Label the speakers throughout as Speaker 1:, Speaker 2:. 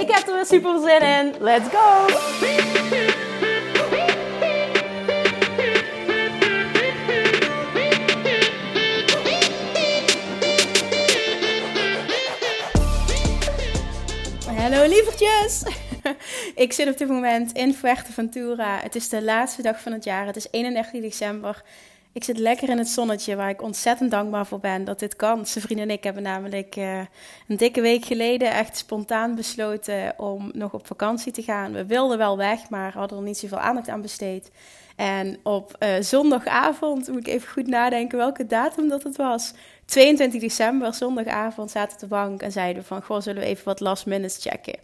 Speaker 1: Ik heb er weer super zin in. Let's go! Hallo lievertjes! Ik zit op dit moment in Fuerteventura. Het is de laatste dag van het jaar. Het is 31 december. Ik zit lekker in het zonnetje, waar ik ontzettend dankbaar voor ben dat dit kan. Zijn vrienden en ik hebben namelijk uh, een dikke week geleden echt spontaan besloten om nog op vakantie te gaan. We wilden wel weg, maar hadden er niet zoveel aandacht aan besteed. En op uh, zondagavond, moet ik even goed nadenken welke datum dat het was. 22 december, zondagavond, zaten we op de bank en zeiden we van... Goh, zullen we even wat last minutes checken?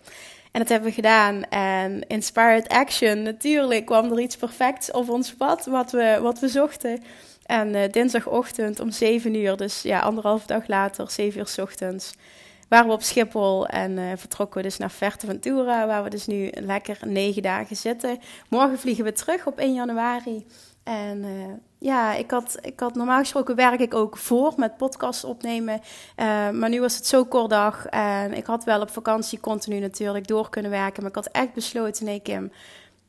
Speaker 1: En dat hebben we gedaan. En inspired action, natuurlijk kwam er iets perfects op ons pad wat we, wat we zochten. En uh, dinsdagochtend om 7 uur, dus ja, anderhalf dag later, 7 uur s ochtends, waren we op Schiphol en uh, vertrokken we dus naar Ventura, waar we dus nu lekker negen dagen zitten. Morgen vliegen we terug op 1 januari. En uh, ja, ik had, ik had normaal gesproken werk ik ook voor met podcast opnemen. Uh, maar nu was het zo kort dag. En ik had wel op vakantie continu natuurlijk door kunnen werken. Maar ik had echt besloten, nee Kim,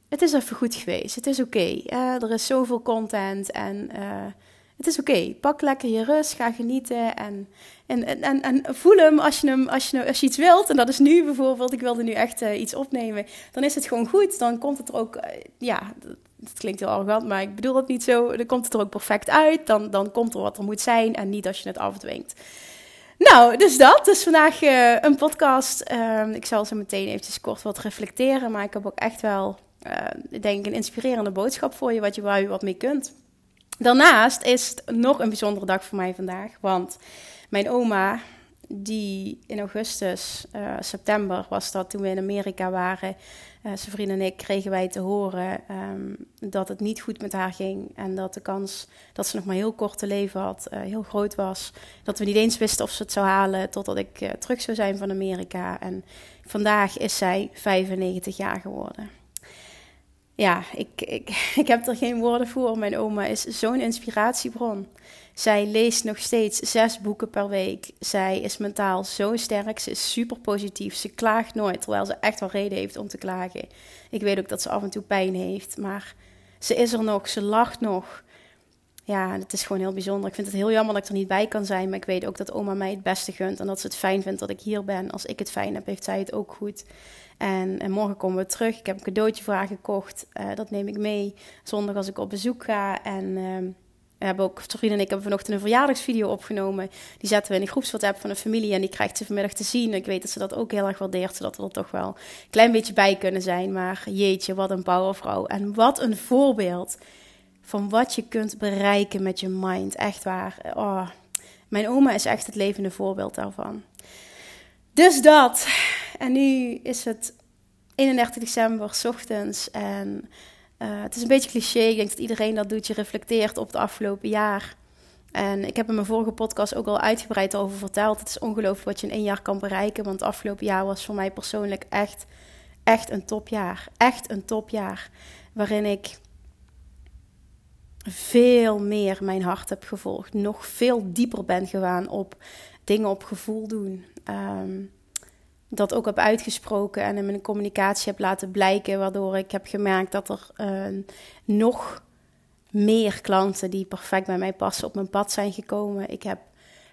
Speaker 1: het is even goed geweest. Het is oké. Uh, er is zoveel content en het is oké. Pak lekker je rust, ga genieten en, en, en, en, voel hem als je, hem als, je, als je iets wilt. En dat is nu bijvoorbeeld, ik wilde nu echt iets opnemen. Dan is het gewoon goed. Dan komt het er ook, ja het klinkt heel arrogant, maar ik bedoel het niet zo. Dan komt het er ook perfect uit. Dan, dan komt er wat er moet zijn en niet als je het afdwingt. Nou, dus dat. Dus vandaag uh, een podcast. Uh, ik zal zo meteen eventjes kort wat reflecteren. Maar ik heb ook echt wel, uh, denk een inspirerende boodschap voor je, wat je, waar je wat mee kunt. Daarnaast is het nog een bijzondere dag voor mij vandaag. Want mijn oma, die in augustus, uh, september was dat toen we in Amerika waren. Uh, zijn en ik kregen wij te horen um, dat het niet goed met haar ging. En dat de kans dat ze nog maar heel kort te leven had uh, heel groot was. Dat we niet eens wisten of ze het zou halen totdat ik uh, terug zou zijn van Amerika. En vandaag is zij 95 jaar geworden. Ja, ik, ik, ik heb er geen woorden voor. Mijn oma is zo'n inspiratiebron. Zij leest nog steeds zes boeken per week. Zij is mentaal zo sterk. Ze is super positief. Ze klaagt nooit, terwijl ze echt wel reden heeft om te klagen. Ik weet ook dat ze af en toe pijn heeft, maar ze is er nog. Ze lacht nog. Ja, het is gewoon heel bijzonder. Ik vind het heel jammer dat ik er niet bij kan zijn, maar ik weet ook dat oma mij het beste gunt en dat ze het fijn vindt dat ik hier ben. Als ik het fijn heb, heeft zij het ook goed. En, en morgen komen we terug. Ik heb een cadeautje voor haar gekocht. Uh, dat neem ik mee. Zondag als ik op bezoek ga. En we hebben ook, Torien en ik hebben vanochtend een verjaardagsvideo opgenomen. Die zetten we in de groepswhatsapp van de familie en die krijgt ze vanmiddag te zien. Ik weet dat ze dat ook heel erg waardeert, zodat we er toch wel een klein beetje bij kunnen zijn. Maar jeetje, wat een powervrouw. En wat een voorbeeld van wat je kunt bereiken met je mind. Echt waar. Oh, mijn oma is echt het levende voorbeeld daarvan. Dus dat. En nu is het 31 december, s ochtends. En uh, het is een beetje cliché. Ik denk dat iedereen dat doet. Je reflecteert op het afgelopen jaar. En ik heb in mijn vorige podcast ook al uitgebreid over verteld. Het is ongelooflijk wat je in één jaar kan bereiken. Want het afgelopen jaar was voor mij persoonlijk echt, echt een topjaar. Echt een topjaar. Waarin ik veel meer mijn hart heb gevolgd. Nog veel dieper ben gegaan op dingen op gevoel doen. Um, dat ook heb uitgesproken en in mijn communicatie heb laten blijken, waardoor ik heb gemerkt dat er uh, nog meer klanten die perfect bij mij passen op mijn pad zijn gekomen. Ik heb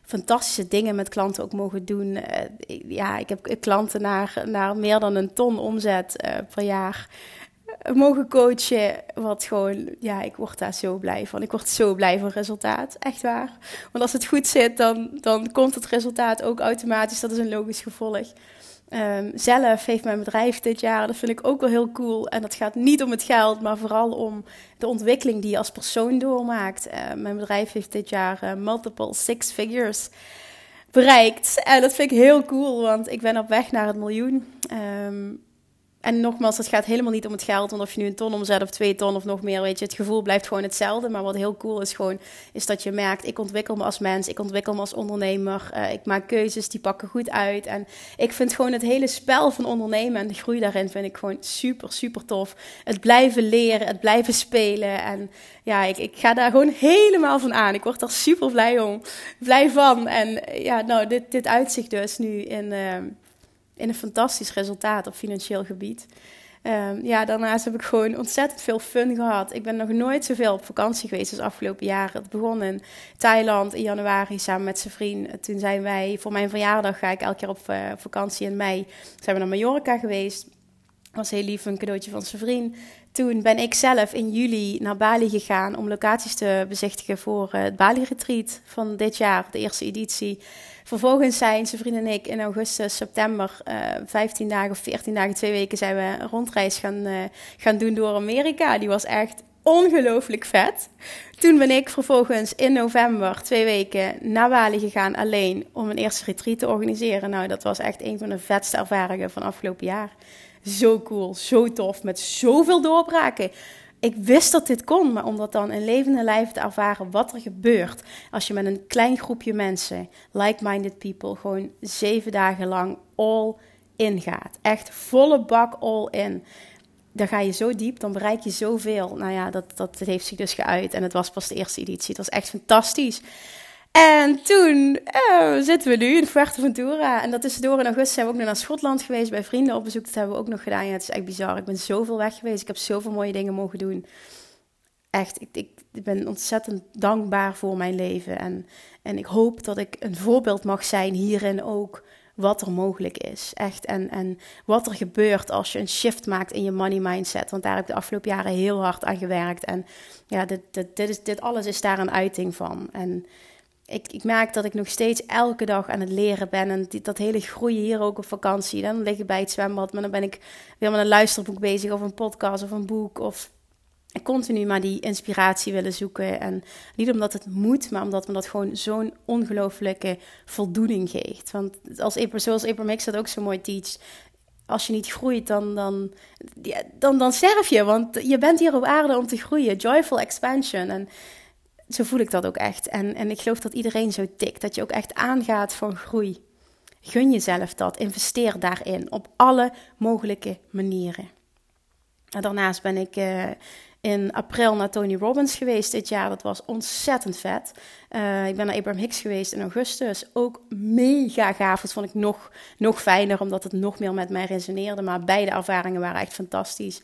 Speaker 1: fantastische dingen met klanten ook mogen doen. Uh, ja, ik heb klanten naar, naar meer dan een ton omzet uh, per jaar mogen coachen. Wat gewoon, ja, ik word daar zo blij van. Ik word zo blij van resultaat. Echt waar. Want als het goed zit, dan, dan komt het resultaat ook automatisch. Dat is een logisch gevolg. Um, zelf heeft mijn bedrijf dit jaar, dat vind ik ook wel heel cool. En dat gaat niet om het geld, maar vooral om de ontwikkeling die je als persoon doormaakt. Uh, mijn bedrijf heeft dit jaar uh, multiple six figures bereikt. En dat vind ik heel cool, want ik ben op weg naar het miljoen. Um, en nogmaals, het gaat helemaal niet om het geld. Want of je nu een ton omzet of twee ton of nog meer, weet je, het gevoel blijft gewoon hetzelfde. Maar wat heel cool is gewoon, is dat je merkt, ik ontwikkel me als mens, ik ontwikkel me als ondernemer. Uh, ik maak keuzes, die pakken goed uit. En ik vind gewoon het hele spel van ondernemen en de groei daarin vind ik gewoon super, super tof. Het blijven leren, het blijven spelen. En ja, ik, ik ga daar gewoon helemaal van aan. Ik word er super blij om, blij van. En ja, nou, dit, dit uitzicht dus nu in... Uh, in een fantastisch resultaat op financieel gebied. Um, ja, daarnaast heb ik gewoon ontzettend veel fun gehad. Ik ben nog nooit zoveel op vakantie geweest als afgelopen jaren. Het begon in Thailand in januari samen met zijn vriend. Toen zijn wij, voor mijn verjaardag ga ik elke keer op uh, vakantie in mei, zijn we naar Mallorca geweest. Was heel lief, een cadeautje van zijn vriend. Toen ben ik zelf in juli naar Bali gegaan om locaties te bezichtigen voor uh, het Bali Retreat van dit jaar, de eerste editie. Vervolgens zijn zijn vriend en ik in augustus, september, uh, eh, 15 dagen of 14 dagen, twee weken, zijn we een rondreis gaan, uh, gaan doen door Amerika. Die was echt ongelooflijk vet. Toen ben ik vervolgens in november twee weken naar Bali gegaan alleen om een eerste retreat te organiseren. Nou, dat was echt een van de vetste ervaringen van afgelopen jaar. Zo cool, zo tof, met zoveel doorbraken ik wist dat dit kon, maar om dat dan in levende lijf te ervaren wat er gebeurt als je met een klein groepje mensen, like-minded people, gewoon zeven dagen lang all in gaat. Echt volle bak all in. Dan ga je zo diep, dan bereik je zoveel. Nou ja, dat, dat heeft zich dus geuit en het was pas de eerste editie. Het was echt fantastisch. En toen uh, zitten we nu in Fuerteventura. En dat is door in augustus zijn we ook nog naar Schotland geweest bij vrienden op bezoek. Dat hebben we ook nog gedaan. Het is echt bizar. Ik ben zoveel weg geweest. Ik heb zoveel mooie dingen mogen doen. Echt, ik, ik, ben ontzettend dankbaar voor mijn leven. En, en ik hoop dat ik een voorbeeld mag zijn hierin ook wat er mogelijk is. Echt. En, en wat er gebeurt als je een shift maakt in je money mindset. Want daar heb ik de afgelopen jaren heel hard aan gewerkt. En ja, dit, dit, dit alles is daar een uiting van. En ik, ik merk dat ik nog steeds elke dag aan het leren ben. En dat hele groeien hier ook op vakantie. Dan lig ik bij het zwembad, maar dan ben ik weer met een luisterboek bezig. Of een podcast of een boek. Of continu maar die inspiratie willen zoeken. En niet omdat het moet, maar omdat me dat gewoon zo'n ongelooflijke voldoening geeft. Want als zoals Hicks dat ook zo mooi teacht. Als je niet groeit, dan, dan, dan, dan sterf je. Want je bent hier op aarde om te groeien. Joyful expansion. En zo voel ik dat ook echt. En, en ik geloof dat iedereen zo tikt. Dat je ook echt aangaat voor groei. Gun jezelf dat. Investeer daarin. Op alle mogelijke manieren. En daarnaast ben ik uh, in april naar Tony Robbins geweest dit jaar. Dat was ontzettend vet. Uh, ik ben naar Abraham Hicks geweest in augustus. Ook mega gaaf. Dat vond ik nog, nog fijner, omdat het nog meer met mij resoneerde. Maar beide ervaringen waren echt fantastisch.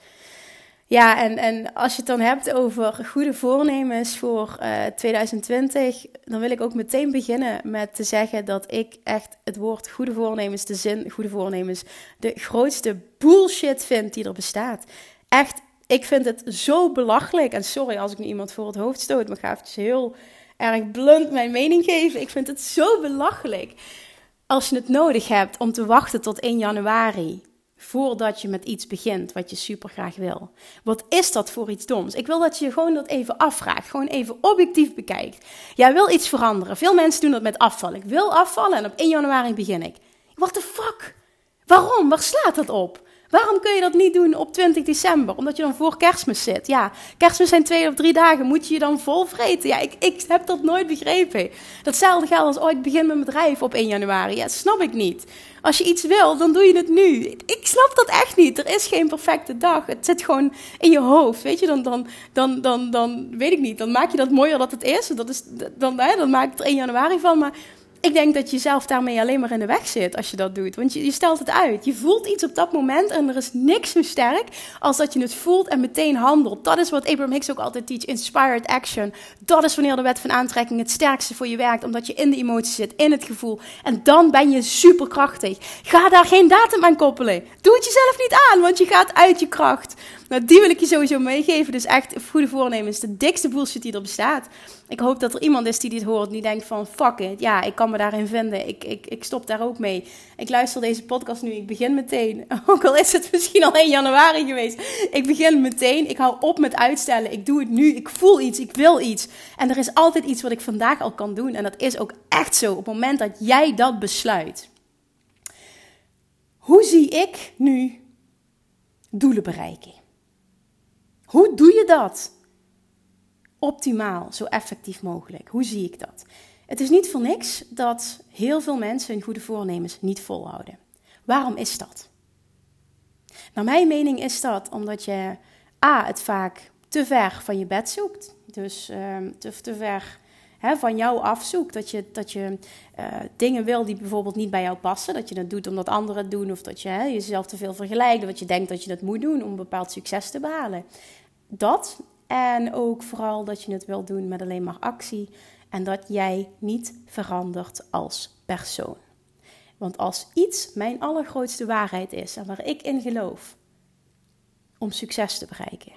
Speaker 1: Ja, en, en als je het dan hebt over goede voornemens voor uh, eh, 2020, dan wil ik ook meteen beginnen met te zeggen dat ik echt het woord goede voornemens, de zin goede voornemens, de grootste bullshit vind die er bestaat. Echt, ik vind het zo belachelijk. En sorry als ik nu iemand voor het hoofd stoot, maar ik ga even heel erg blunt mijn mening geven. Ik vind het zo belachelijk als je het nodig hebt om te wachten tot 1 januari voordat je met iets begint wat je super graag wil. Wat is dat voor iets doms? Ik wil dat je gewoon dat even afvraagt, gewoon even objectief bekijkt. Jij wil iets veranderen. Veel mensen doen dat met afvallen. Ik wil afvallen en op 1 januari begin ik. What the fuck? Waarom? Waar slaat dat op? Waarom kun je dat niet doen op 20 december? Omdat je dan voor kerstmis zit. Ja, kerstmis zijn twee of drie dagen. Moet je je dan vol vreten? Ja, ik, ik heb dat nooit begrepen. Datzelfde geldt als, oh, ik begin mijn bedrijf op 1 januari. Ja, snap ik niet. Als je iets wil, dan doe je het nu. Ik snap dat echt niet. Er is geen perfecte dag. Het zit gewoon in je hoofd. Weet je, dan, dan, dan, dan, dan weet ik niet. Dan maak je dat mooier dat het is. Dat is dan, hè, dan maak ik er 1 januari van. Maar ik denk dat je zelf daarmee alleen maar in de weg zit als je dat doet. Want je, je stelt het uit. Je voelt iets op dat moment en er is niks zo sterk als dat je het voelt en meteen handelt. Dat is wat Abraham Hicks ook altijd teach. Inspired action. Dat is wanneer de wet van aantrekking het sterkste voor je werkt. Omdat je in de emotie zit, in het gevoel. En dan ben je superkrachtig. Ga daar geen datum aan koppelen. Doe het jezelf niet aan, want je gaat uit je kracht. Nou, die wil ik je sowieso meegeven. Dus echt, goede voornemens. De dikste bullshit die er bestaat. Ik hoop dat er iemand is die dit hoort. Die denkt van, fuck it. Ja, ik kan me daarin vinden. Ik, ik, ik stop daar ook mee. Ik luister deze podcast nu. Ik begin meteen. Ook al is het misschien al 1 januari geweest. Ik begin meteen. Ik hou op met uitstellen. Ik doe het nu. Ik voel iets. Ik wil iets. En er is altijd iets wat ik vandaag al kan doen. En dat is ook echt zo. Op het moment dat jij dat besluit. Hoe zie ik nu doelen bereiken. Hoe doe je dat? Optimaal, zo effectief mogelijk. Hoe zie ik dat? Het is niet voor niks dat heel veel mensen hun goede voornemens niet volhouden. Waarom is dat? Naar mijn mening is dat omdat je A, het vaak te ver van je bed zoekt. Dus te, te ver van jou afzoekt. Dat je, dat je uh, dingen wil die bijvoorbeeld niet bij jou passen. Dat je dat doet omdat anderen het doen. Of dat je hè, jezelf te veel vergelijkt. Wat je denkt dat je dat moet doen om een bepaald succes te behalen. Dat. En ook vooral dat je het wil doen met alleen maar actie. En dat jij niet verandert als persoon. Want als iets mijn allergrootste waarheid is en waar ik in geloof om succes te bereiken,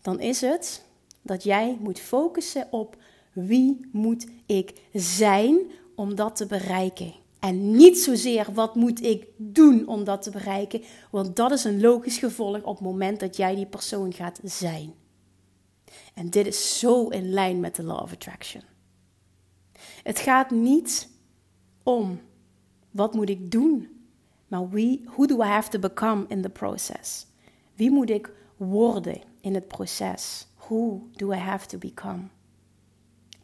Speaker 1: dan is het dat jij moet focussen op wie moet ik zijn om dat te bereiken. En niet zozeer wat moet ik doen om dat te bereiken, want dat is een logisch gevolg op het moment dat jij die persoon gaat zijn. En dit is zo in lijn met de Law of Attraction. Het gaat niet om wat moet ik doen, maar wie, who do I have to become in the process? Wie moet ik worden in het proces? Who do I have to become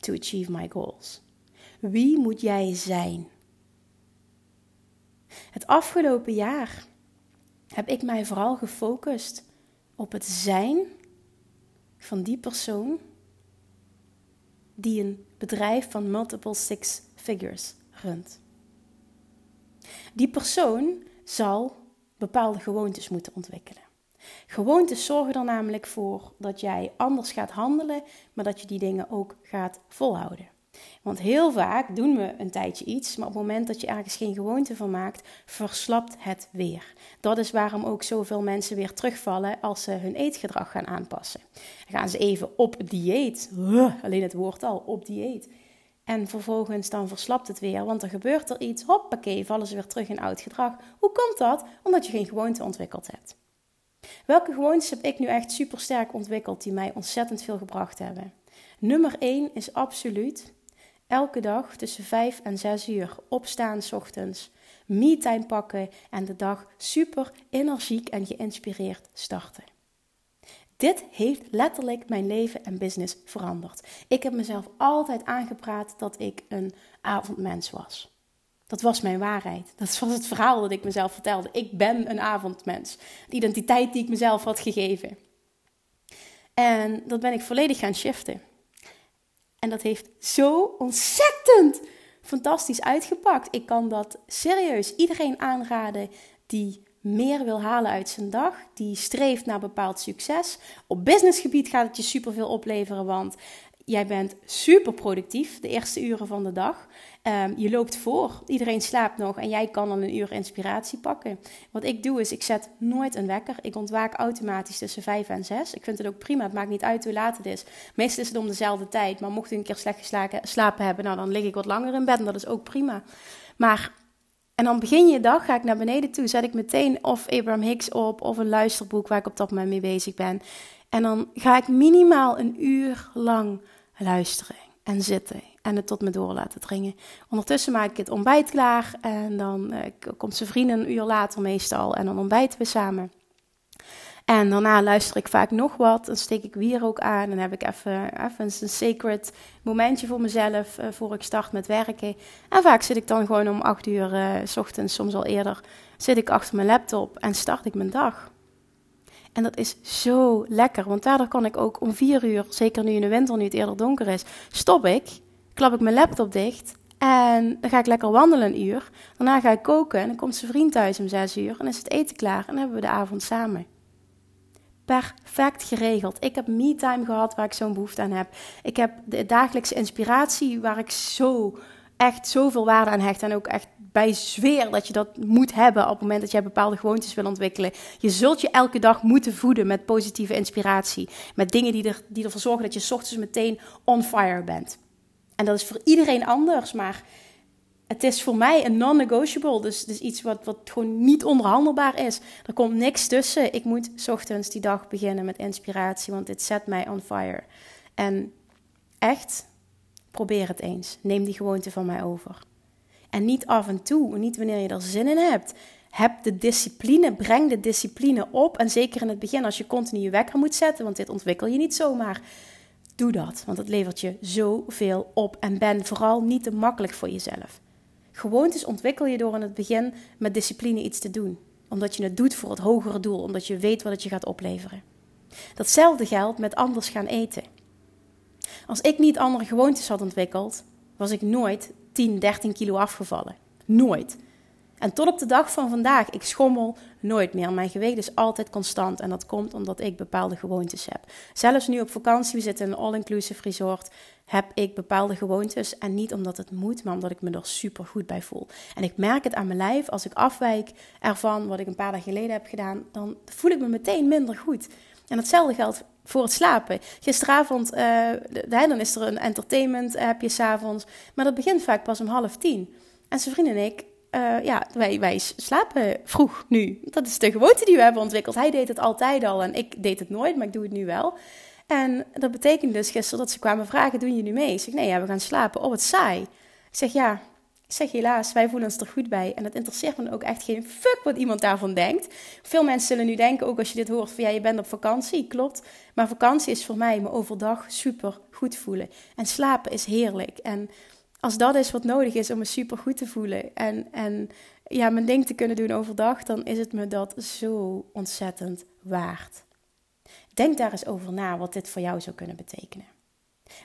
Speaker 1: to achieve my goals? Wie moet jij zijn? Het afgelopen jaar heb ik mij vooral gefocust op het zijn van die persoon die een bedrijf van multiple six figures runt. Die persoon zal bepaalde gewoontes moeten ontwikkelen. Gewoontes zorgen er namelijk voor dat jij anders gaat handelen, maar dat je die dingen ook gaat volhouden. Want heel vaak doen we een tijdje iets, maar op het moment dat je ergens geen gewoonte van maakt, verslapt het weer. Dat is waarom ook zoveel mensen weer terugvallen als ze hun eetgedrag gaan aanpassen. Dan gaan ze even op dieet, alleen het woord al, op dieet. En vervolgens dan verslapt het weer, want er gebeurt er iets, hoppakee, vallen ze weer terug in oud gedrag. Hoe komt dat? Omdat je geen gewoonte ontwikkeld hebt. Welke gewoontes heb ik nu echt super sterk ontwikkeld die mij ontzettend veel gebracht hebben? Nummer 1 is absoluut elke dag tussen 5 en 6 uur opstaan s ochtends, me-time pakken en de dag super energiek en geïnspireerd starten. Dit heeft letterlijk mijn leven en business veranderd. Ik heb mezelf altijd aangepraat dat ik een avondmens was. Dat was mijn waarheid. Dat was het verhaal dat ik mezelf vertelde. Ik ben een avondmens. De identiteit die ik mezelf had gegeven. En dat ben ik volledig gaan shiften. En dat heeft zo ontzettend fantastisch uitgepakt. Ik kan dat serieus iedereen aanraden die meer wil halen uit zijn dag, die streeft naar bepaald succes. Op businessgebied gaat het je superveel opleveren, want jij bent super productief de eerste uren van de dag. Um, je loopt voor, iedereen slaapt nog en jij kan dan een uur inspiratie pakken. Wat ik doe is, ik zet nooit een wekker. Ik ontwaak automatisch tussen 5 en 6. Ik vind het ook prima, het maakt niet uit hoe laat het is. Meestal is het om dezelfde tijd, maar mocht ik een keer slecht geslapen hebben, nou, dan lig ik wat langer in bed en dat is ook prima. Maar en dan begin je dag, ga ik naar beneden toe, zet ik meteen of Abraham Hicks op of een luisterboek waar ik op dat moment mee bezig ben. En dan ga ik minimaal een uur lang luisteren en zitten en het tot me door laten dringen. Ondertussen maak ik het ontbijt klaar en dan uh, komt zijn vrienden een uur later meestal en dan ontbijten we samen. En daarna luister ik vaak nog wat. Dan steek ik weer ook aan. Dan heb ik even, even een sacred momentje voor mezelf uh, voor ik start met werken. En vaak zit ik dan gewoon om acht uur, uh, s ochtends, soms al eerder, zit ik achter mijn laptop en start ik mijn dag. En dat is zo lekker, want daardoor kan ik ook om vier uur, zeker nu in de winter, nu het eerder donker is, stop ik, klap ik mijn laptop dicht en dan ga ik lekker wandelen een uur. Daarna ga ik koken en dan komt zijn vriend thuis om zes uur en is het eten klaar en hebben we de avond samen perfect geregeld. Ik heb me-time gehad waar ik zo'n behoefte aan heb. Ik heb de dagelijkse inspiratie waar ik zo echt zoveel waarde aan hecht. En ook echt bij zweer dat je dat moet hebben op het moment dat jij bepaalde gewoontes wil ontwikkelen. Je zult je elke dag moeten voeden met positieve inspiratie. Met dingen die, er, die ervoor zorgen dat je ochtends meteen on fire bent. En dat is voor iedereen anders, maar het is voor mij een non-negotiable. Dus, dus iets wat, wat gewoon niet onderhandelbaar is. Er komt niks tussen. Ik moet ochtends die dag beginnen met inspiratie, want dit zet mij on fire. En echt, probeer het eens. Neem die gewoonte van mij over. En niet af en toe, niet wanneer je er zin in hebt. Heb de discipline, breng de discipline op. En zeker in het begin, als je continu je wekker moet zetten, want dit ontwikkel je niet zomaar. Doe dat, want het levert je zoveel op. En ben vooral niet te makkelijk voor jezelf. Gewoontes ontwikkel je door in het begin met discipline iets te doen. Omdat je het doet voor het hogere doel, omdat je weet wat het je gaat opleveren. Datzelfde geldt met anders gaan eten. Als ik niet andere gewoontes had ontwikkeld, was ik nooit 10, 13 kilo afgevallen. Nooit. En tot op de dag van vandaag, ik schommel nooit meer. Mijn gewicht is altijd constant. En dat komt omdat ik bepaalde gewoontes heb. Zelfs nu op vakantie, we zitten in een all-inclusive resort, heb ik bepaalde gewoontes. En niet omdat het moet, maar omdat ik me er super goed bij voel. En ik merk het aan mijn lijf. Als ik afwijk ervan wat ik een paar dagen geleden heb gedaan, dan voel ik me meteen minder goed. En hetzelfde geldt voor het slapen. Gisteravond, uh, dan is er een entertainment, heb je s'avonds. Maar dat begint vaak pas om half tien. En zijn vriend en ik uh, ja, wij, wij slapen vroeg nu. Dat is de gewoonte die we hebben ontwikkeld. Hij deed het altijd al en ik deed het nooit, maar ik doe het nu wel. En dat betekent dus gisteren dat ze kwamen vragen, doen nu mee? Ik zeg, nee, ja, we gaan slapen. Oh, wat saai. Ik zeg, ja, ik zeg helaas, wij voelen ons er goed bij. En het interesseert me ook echt geen fuck wat iemand daarvan denkt. Veel mensen zullen nu denken, ook als je dit hoort, van ja, je bent op vakantie. Klopt. Maar vakantie is voor mij me overdag super goed voelen. En slapen is heerlijk. En als dat is wat nodig is om me super goed te voelen en, en ja, mijn ding te kunnen doen overdag, dan is het me dat zo ontzettend waard. Denk daar eens over na wat dit voor jou zou kunnen betekenen.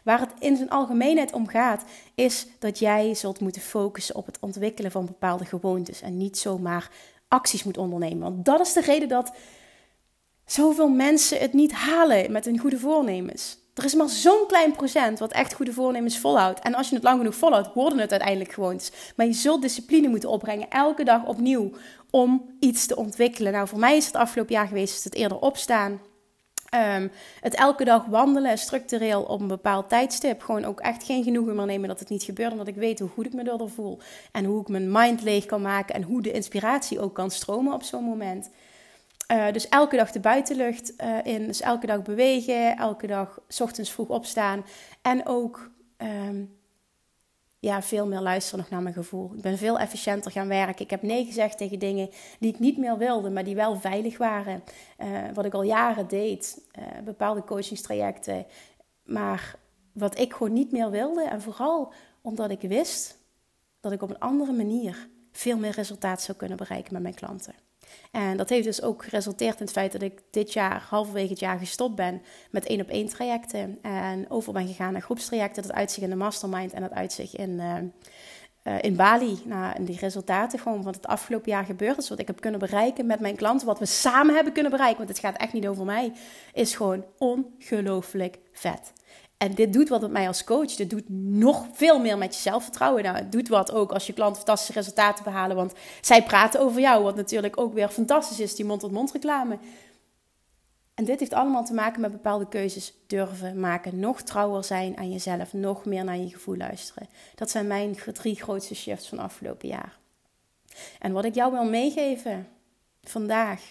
Speaker 1: Waar het in zijn algemeenheid om gaat, is dat jij zult moeten focussen op het ontwikkelen van bepaalde gewoontes en niet zomaar acties moet ondernemen. Want dat is de reden dat zoveel mensen het niet halen met hun goede voornemens. Er is maar zo'n klein procent wat echt goede voornemens volhoudt. En als je het lang genoeg volhoudt, worden het uiteindelijk gewoontes. Maar je zult discipline moeten opbrengen, elke dag opnieuw, om iets te ontwikkelen. Nou, voor mij is het afgelopen jaar geweest het eerder opstaan. Um, het elke dag wandelen, structureel op een bepaald tijdstip. Gewoon ook echt geen genoegen meer nemen dat het niet gebeurt. Omdat ik weet hoe goed ik me erdoor voel. En hoe ik mijn mind leeg kan maken. En hoe de inspiratie ook kan stromen op zo'n moment. Uh, dus elke dag de buitenlucht uh, in. Dus elke dag bewegen. Elke dag ochtends vroeg opstaan. En ook um, ja, veel meer luisteren nog naar mijn gevoel. Ik ben veel efficiënter gaan werken. Ik heb nee gezegd tegen dingen die ik niet meer wilde, maar die wel veilig waren. Uh, wat ik al jaren deed. bepaalde coachingstrajecten. Maar wat ik gewoon niet meer wilde. En vooral omdat ik wist dat ik op een andere manier veel meer resultaat zou kunnen bereiken met mijn klanten. En dat heeft dus ook geresulteerd in het feit dat ik dit jaar, halverwege het jaar, gestopt ben met één op één trajecten. En over ben gegaan naar groepstrajecten. Dat uitzicht in de mastermind en dat uitzicht in, uh, uh, in Bali. Nou, en die resultaten gewoon wat het afgelopen jaar gebeurd is, wat ik heb kunnen bereiken met mijn klanten, wat we samen hebben kunnen bereiken, want het gaat echt niet over mij, is gewoon ongelooflijk vet. En dit doet wat met mij als coach. Dit doet nog veel meer met je zelfvertrouwen. Nou, het doet wat ook als je klanten fantastische resultaten behalen. Want zij praten over jou. Wat natuurlijk ook weer fantastisch is, die mond-tot-mond reclame. En dit heeft allemaal te maken met bepaalde keuzes durven maken. Nog trouwer zijn aan jezelf. Nog meer naar je gevoel luisteren. Dat zijn mijn drie grootste shifts van afgelopen jaar. En wat ik jou wil meegeven vandaag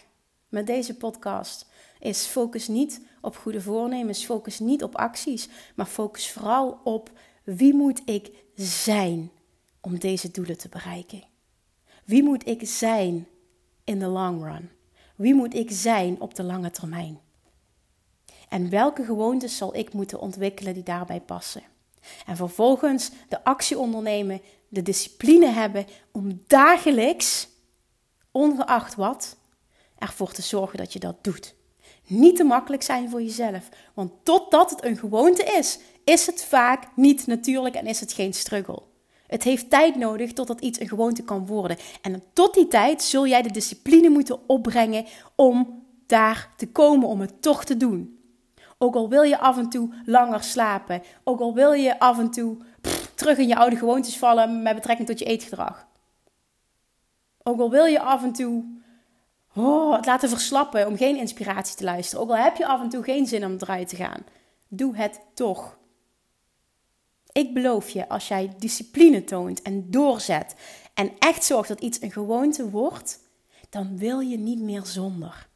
Speaker 1: met deze podcast is focus niet op goede voornemens, focus niet op acties, maar focus vooral op wie moet ik zijn om deze doelen te bereiken. Wie moet ik zijn in de long run? Wie moet ik zijn op de lange termijn? En welke gewoontes zal ik moeten ontwikkelen die daarbij passen? En vervolgens de actie ondernemen, de discipline hebben om dagelijks, ongeacht wat, ervoor te zorgen dat je dat doet niet te makkelijk zijn voor jezelf. Want totdat het een gewoonte is, is het vaak niet natuurlijk en is het geen struggle. Het heeft tijd nodig totdat iets een gewoonte kan worden. En tot die tijd zul jij de discipline moeten opbrengen om daar te komen, om het toch te doen. Ook al wil je af en toe langer slapen, ook al wil je af en toe terug in je oude gewoontes vallen met betrekking tot je eetgedrag. Ook al wil je af en toe oh, het laten verslappen om geen inspiratie te luisteren. Ook al heb je af en toe geen zin om eruit te gaan. Doe het toch. Ik beloof je, als jij discipline toont en doorzet en echt zorgt dat iets een gewoonte wordt, dan wil je niet meer zonder.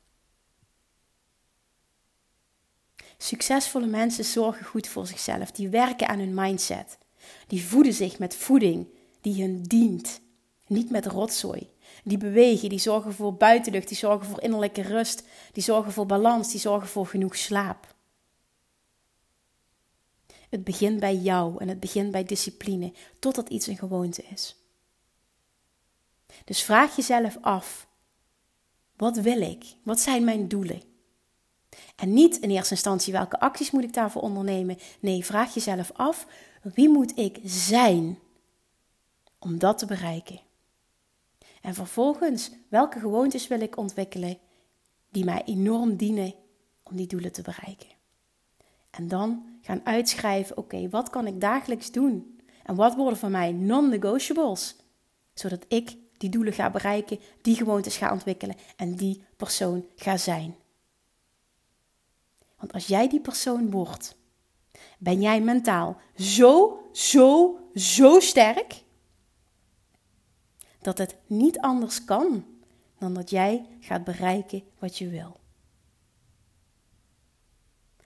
Speaker 1: Succesvolle mensen zorgen goed voor zichzelf. Die werken aan hun mindset. Die voeden zich met voeding die hun dient, niet met rotzooi. Die bewegen, die zorgen voor buitenlucht, die zorgen voor innerlijke rust, die zorgen voor balans, die zorgen voor genoeg slaap. Het begint bij jou en het begint bij discipline, totdat iets een gewoonte is. Dus vraag jezelf af: wat wil ik? Wat zijn mijn doelen? En niet in eerste instantie welke acties moet ik daarvoor ondernemen. Nee, vraag jezelf af: wie moet ik zijn om dat te bereiken? En vervolgens, welke gewoontes wil ik ontwikkelen die mij enorm dienen om die doelen te bereiken? En dan gaan uitschrijven: oké, wat kan ik dagelijks doen? En wat worden voor mij non-negotiables? Zodat ik die doelen ga bereiken, die gewoontes ga ontwikkelen en die persoon ga zijn. Want als jij die persoon wordt, ben jij mentaal zo, zo, zo sterk dat het niet anders kan dan dat jij gaat bereiken wat je wil.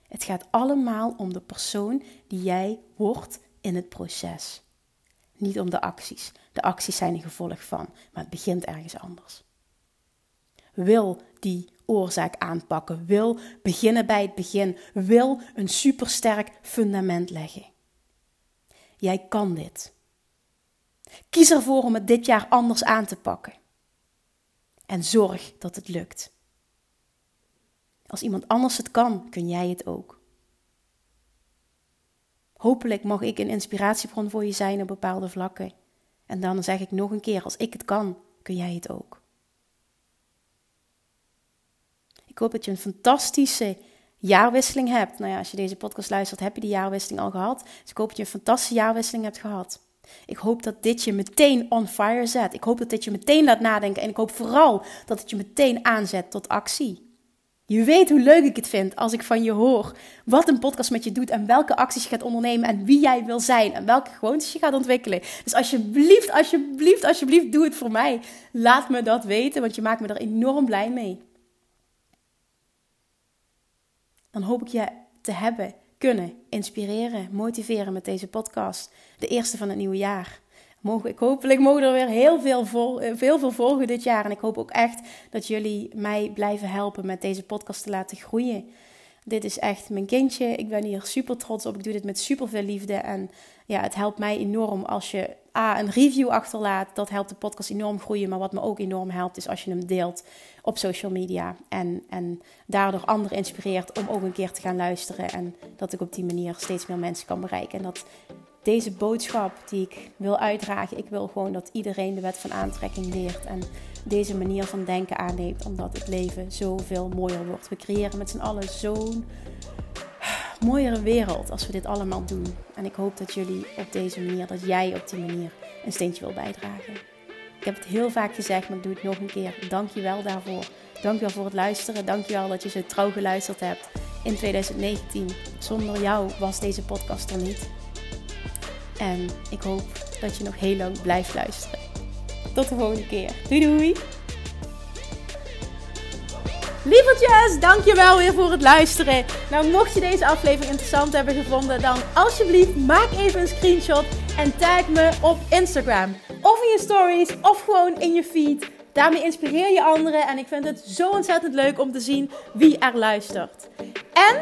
Speaker 1: Het gaat allemaal om de persoon die jij wordt in het proces. Niet om de acties. De acties zijn een gevolg van, maar het begint ergens anders. Wil die oorzaak aanpakken, wil beginnen bij het begin, wil een supersterk fundament leggen. Jij kan dit. Kies ervoor om het dit jaar anders aan te pakken. En zorg dat het lukt. Als iemand anders het kan, kun jij het ook. Hopelijk mag ik een inspiratiebron voor je zijn op bepaalde vlakken. En dan zeg ik nog een keer: als ik het kan, kun jij het ook. Ik hoop dat je een fantastische jaarwisseling hebt. Nou ja, als je deze podcast luistert, heb je die jaarwisseling al gehad. Dus ik hoop dat je een fantastische jaarwisseling hebt gehad. Ik hoop dat dit je meteen on fire zet. Ik hoop dat dit je meteen laat nadenken. En ik hoop vooral dat het je meteen aanzet tot actie. Je weet hoe leuk ik het vind als ik van je hoor wat een podcast met je doet en welke acties je gaat ondernemen en wie jij wil zijn en welke gewoontes je gaat ontwikkelen. Dus alsjeblieft, alsjeblieft, alsjeblieft, doe het voor mij. Laat me dat weten, want je maakt me er enorm blij mee. Dan hoop ik je te hebben, kunnen inspireren, motiveren met deze podcast. De eerste van het nieuwe jaar mogen, ik hopelijk mogen er weer heel veel, vol, eh, veel volgen dit jaar. En ik hoop ook echt dat jullie mij blijven helpen met deze podcast te laten groeien. Dit is echt mijn kindje. Ik ben hier super trots op. Ik doe dit met super veel liefde. En ja, het helpt mij enorm als je A, een review achterlaat. Dat helpt de podcast enorm groeien. Maar wat me ook enorm helpt, is als je hem deelt op social media. En, en daardoor anderen inspireert om ook een keer te gaan luisteren. En dat ik op die manier steeds meer mensen kan bereiken. En dat deze boodschap die ik wil uitdragen. Ik wil gewoon dat iedereen de wet van aantrekking leert en deze manier van denken aanneemt, omdat het leven zoveel mooier wordt. We creëren met z'n allen zo'n mooiere wereld als we dit allemaal doen. En ik hoop dat jullie op deze manier, dat jij op die manier een steentje wil bijdragen. Ik heb het heel vaak gezegd, maar ik doe het nog een keer. Dank je wel daarvoor. Dank je wel voor het luisteren. Dank je wel dat je zo trouw geluisterd hebt in 2019. Zonder jou was deze podcast er niet. En ik hoop dat je nog heel lang blijft luisteren. Tot de volgende keer. Doei doei! Lievertjes, dankjewel weer voor het luisteren. Nou, mocht je deze aflevering interessant hebben gevonden, dan alsjeblieft maak even een screenshot en tag me op Instagram. Of in je stories, of gewoon in je feed. Daarmee inspireer je anderen en ik vind het zo ontzettend leuk om te zien wie er luistert. En